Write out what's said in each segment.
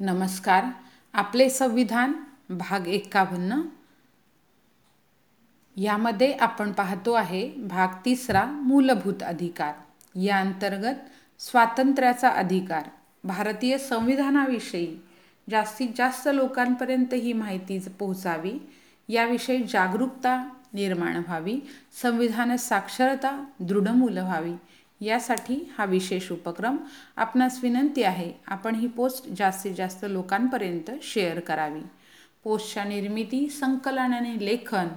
नमस्कार. आपले संविधान भाग एकावन्न यामध्ये आपण पाहतो आहे भाग तिसरा मूलभूत अधिकार. या अंतर्गत स्वातंत्र्याचा अधिकार. भारतीय संविधानाविषयी जास्तीत जास्त लोकांपर्यंत ही माहिती पोहोचावी याविषयी जागरूकता निर्माण व्हावी संविधान साक्षरता दृढमूल व्हावी यासाठी हा विशेष उपक्रम आपणास विनंती आहे आपण ही पोस्ट जास्तीत जास्त लोकांपर्यंत शेअर करावी. पोस्टच्या निर्मिती संकलन आणि लेखन.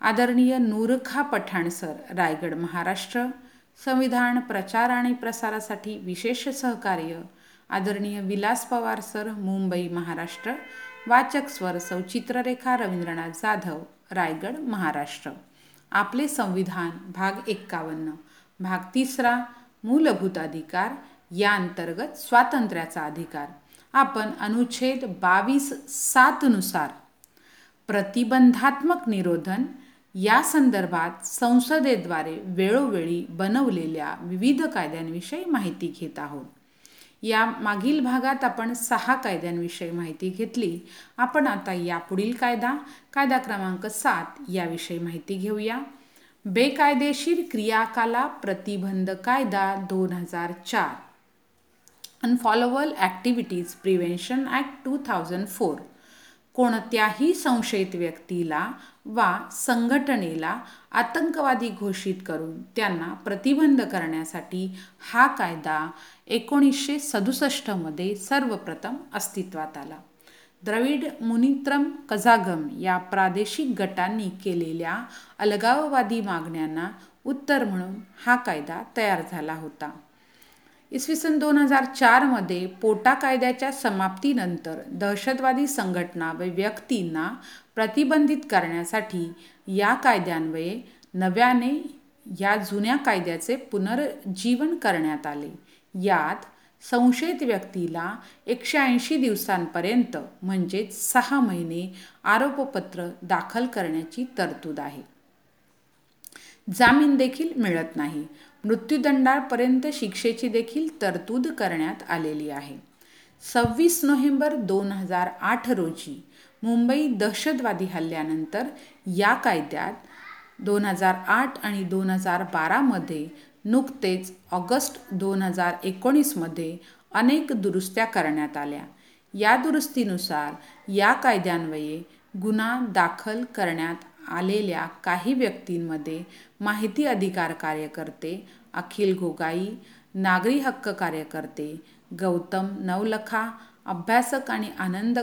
आदरणीय नूरखा पठाण सर रायगड महाराष्ट्र. संविधान प्रचार आणि प्रसारासाठी विशेष सहकार्य. आदरणीय विलास पवार सर मुंबई महाराष्ट्र. वाचक स्वर सौ चित्ररेखा रवींद्रनाथ जाधव रायगड महाराष्ट्र. आपले संविधान भाग एक्कावन्न. भाग तिसरा मूलभूत अधिकार या अंतर्गत स्वातंत्र्याचा अधिकार. आपण अनुच्छेद बावीस सातनुसार प्रतिबंधात्मक निरोधन या संदर्भात संसदेद्वारे वेळोवेळी बनवलेल्या विविध कायद्यांविषयी माहिती घेत आहोत. या मागील भागात आपण सहा कायद्यांविषयी माहिती घेतली. आपण आता यापुढील कायदा कायदा क्रमांक सात याविषयी माहिती घेऊया. बेकायदेशीर क्रियाकला प्रतिबंध कायदा दोन हजार चार. Unlawful activities prevention act two thousand four कोणत्याही संशयित व्यक्तीला वा संघटनेला आतंकवादी घोषित करून त्यांना प्रतिबंध करण्यासाठी हा कायदा एकोणीसशे सदुसष्टमध्ये सर्वप्रथम अस्तित्वात आला. द्रविड मुनित्रम कझागम या प्रादेशिक गटांनी केलेल्या अलगाववादी मागण्यांना उत्तर म्हणून हा कायदा तयार झाला होता. इसवी सन दोन हजार चारमध्ये पोटा कायद्याच्या समाप्तीनंतर दहशतवादी संघटना व व्यक्तींना प्रतिबंधित करण्यासाठी या कायद्यान्वये नव्याने या जुन्या कायद्याचे पुनर्जीवन करण्यात आले. यात संशयित व्यक्तीला एकशे ऐंशी दिवसांपर्यंत म्हणजेच सहा महिने आरोपपत्र दाखल करण्याची तरतूद आहे. जामीन देखील मिळत नाही. मृत्यूदंडापर्यंत शिक्षेची देखील तरतूद करण्यात आलेली आहे. सव्वीस नोव्हेंबर दोन हजार आठ रोजी मुंबई दहशतवादी हल्ल्यानंतर या कायद्यात दोन हजार आठ आणि दोन हजार बारामध्ये नुकतेच ऑगस्ट दोन हजार एकोणीसमध्ये अनेक दुरुस्त्या करण्यात आल्या. या दुरुस्तीनुसार या कायद्यान्वये गुन्हा दाखल करण्यात आलेल्या काही व्यक्तींमध्ये माहिती अधिकार कार्यकर्ते अखिल गोगाई नागरी हक्क कार्यकर्ते गौतम नवलखा अभ्यासक आणि आनंद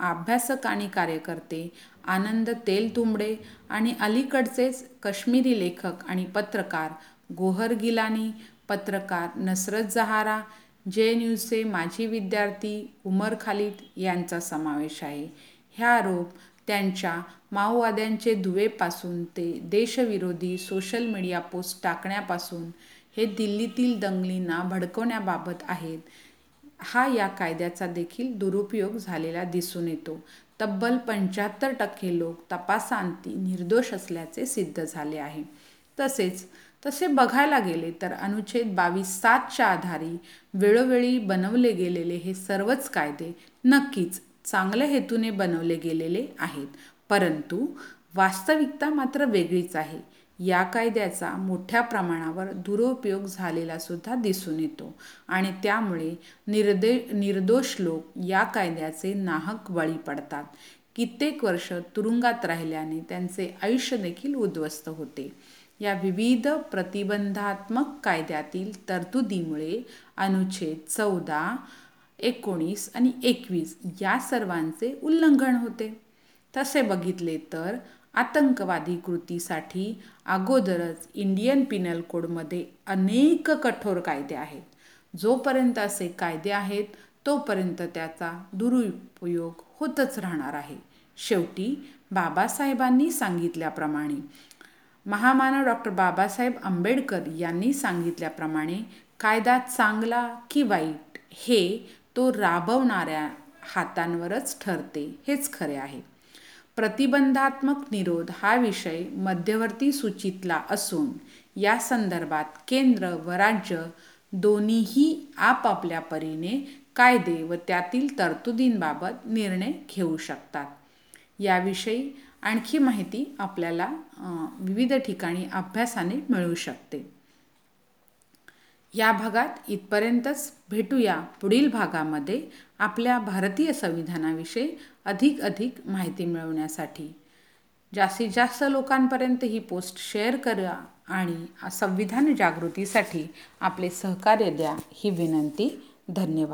अभ्यासक आणि कार्यकर्ते आनंद तेलतुंबडे आणि अलीकडचेच काश्मीरी लेखक आणि पत्रकार गोहर गिलानी पत्रकार नसरत जहारा जे न्यूजचे माजी विद्यार्थी उमर खालिद यांचा समावेश आहे. ह्या आरोप त्यांच्या माओवाद्यांचे दुवेपासून ते देशविरोधी सोशल मीडिया पोस्ट टाकण्यापासून हे दिल्लीतील दंगलींना भडकवण्याबाबत आहेत. हा या कायद्याचा देखील दुरुपयोग झालेला दिसून येतो. तब्बल पंच्याहत्तर टक्के लोक तपासांती निर्दोष असल्याचे सिद्ध झाले आहे. तसेच तसे बघायला गेले तर अनुच्छेद बावीस सातच्या आधारे वेळोवेळी बनवले गेलेले हे सर्वच कायदे नक्कीच चांगल्या हेतूने बनवले गेलेले आहेत. परंतु वास्तविकता मात्र वेगळीच आहे. या कायद्याचा मोठ्या प्रमाणावर दुरुपयोग झालेला सुद्धा दिसून येतो आणि त्यामुळे निर्दे निर्दोष लोक या कायद्याचे नाहक बळी पडतात. कित्येक वर्ष तुरुंगात राहिल्याने त्यांचे आयुष्य देखील उद्ध्वस्त होते. या विविध प्रतिबंधात्मक कायद्यातील तरतुदीमुळे अनुच्छेद चौदा एकोणीस आणि एकवीस या सर्वांचे उल्लंघन होते. तसे बघितले तर आतंकवादी कृतीसाठी अगोदरच इंडियन पिनल कोडमध्ये अनेक कठोर कायदे आहेत. जोपर्यंत असे कायदे आहेत तोपर्यंत त्याचा दुरुपयोग होतच राहणार आहे. शेवटी बाबासाहेबांनी सांगितल्याप्रमाणे महामानव डॉक्टर बाबासाहेब आंबेडकर यांनी सांगितल्याप्रमाणे कायदा चांगला की वाईट हे तो राबवणाऱ्या हातांवरच ठरते हेच खरे आहे. प्रतिबंधात्मक निरोध हा विषय मध्यवर्ती सूचीतला असून या संदर्भात केंद्र व राज्य दोन्हीही आपापल्या परीने कायदे व त्यातील तरतुदींबाबत निर्णय घेऊ शकतात. याविषयी आणखी माहिती आपल्याला विविध ठिकाणी अभ्यासाने मिळू शकते. या भागात इथपर्यंतच भेटूया पुढील भागामध्ये आपल्या भारतीय संविधानाविषयी अधिक अधिक माहिती मिळवण्यासाठी. जास्तीत जास्त लोकांपर्यंत ही पोस्ट शेअर करा आणि संविधान जागृतीसाठी आपले सहकार्य द्या ही विनंती. धन्यवाद.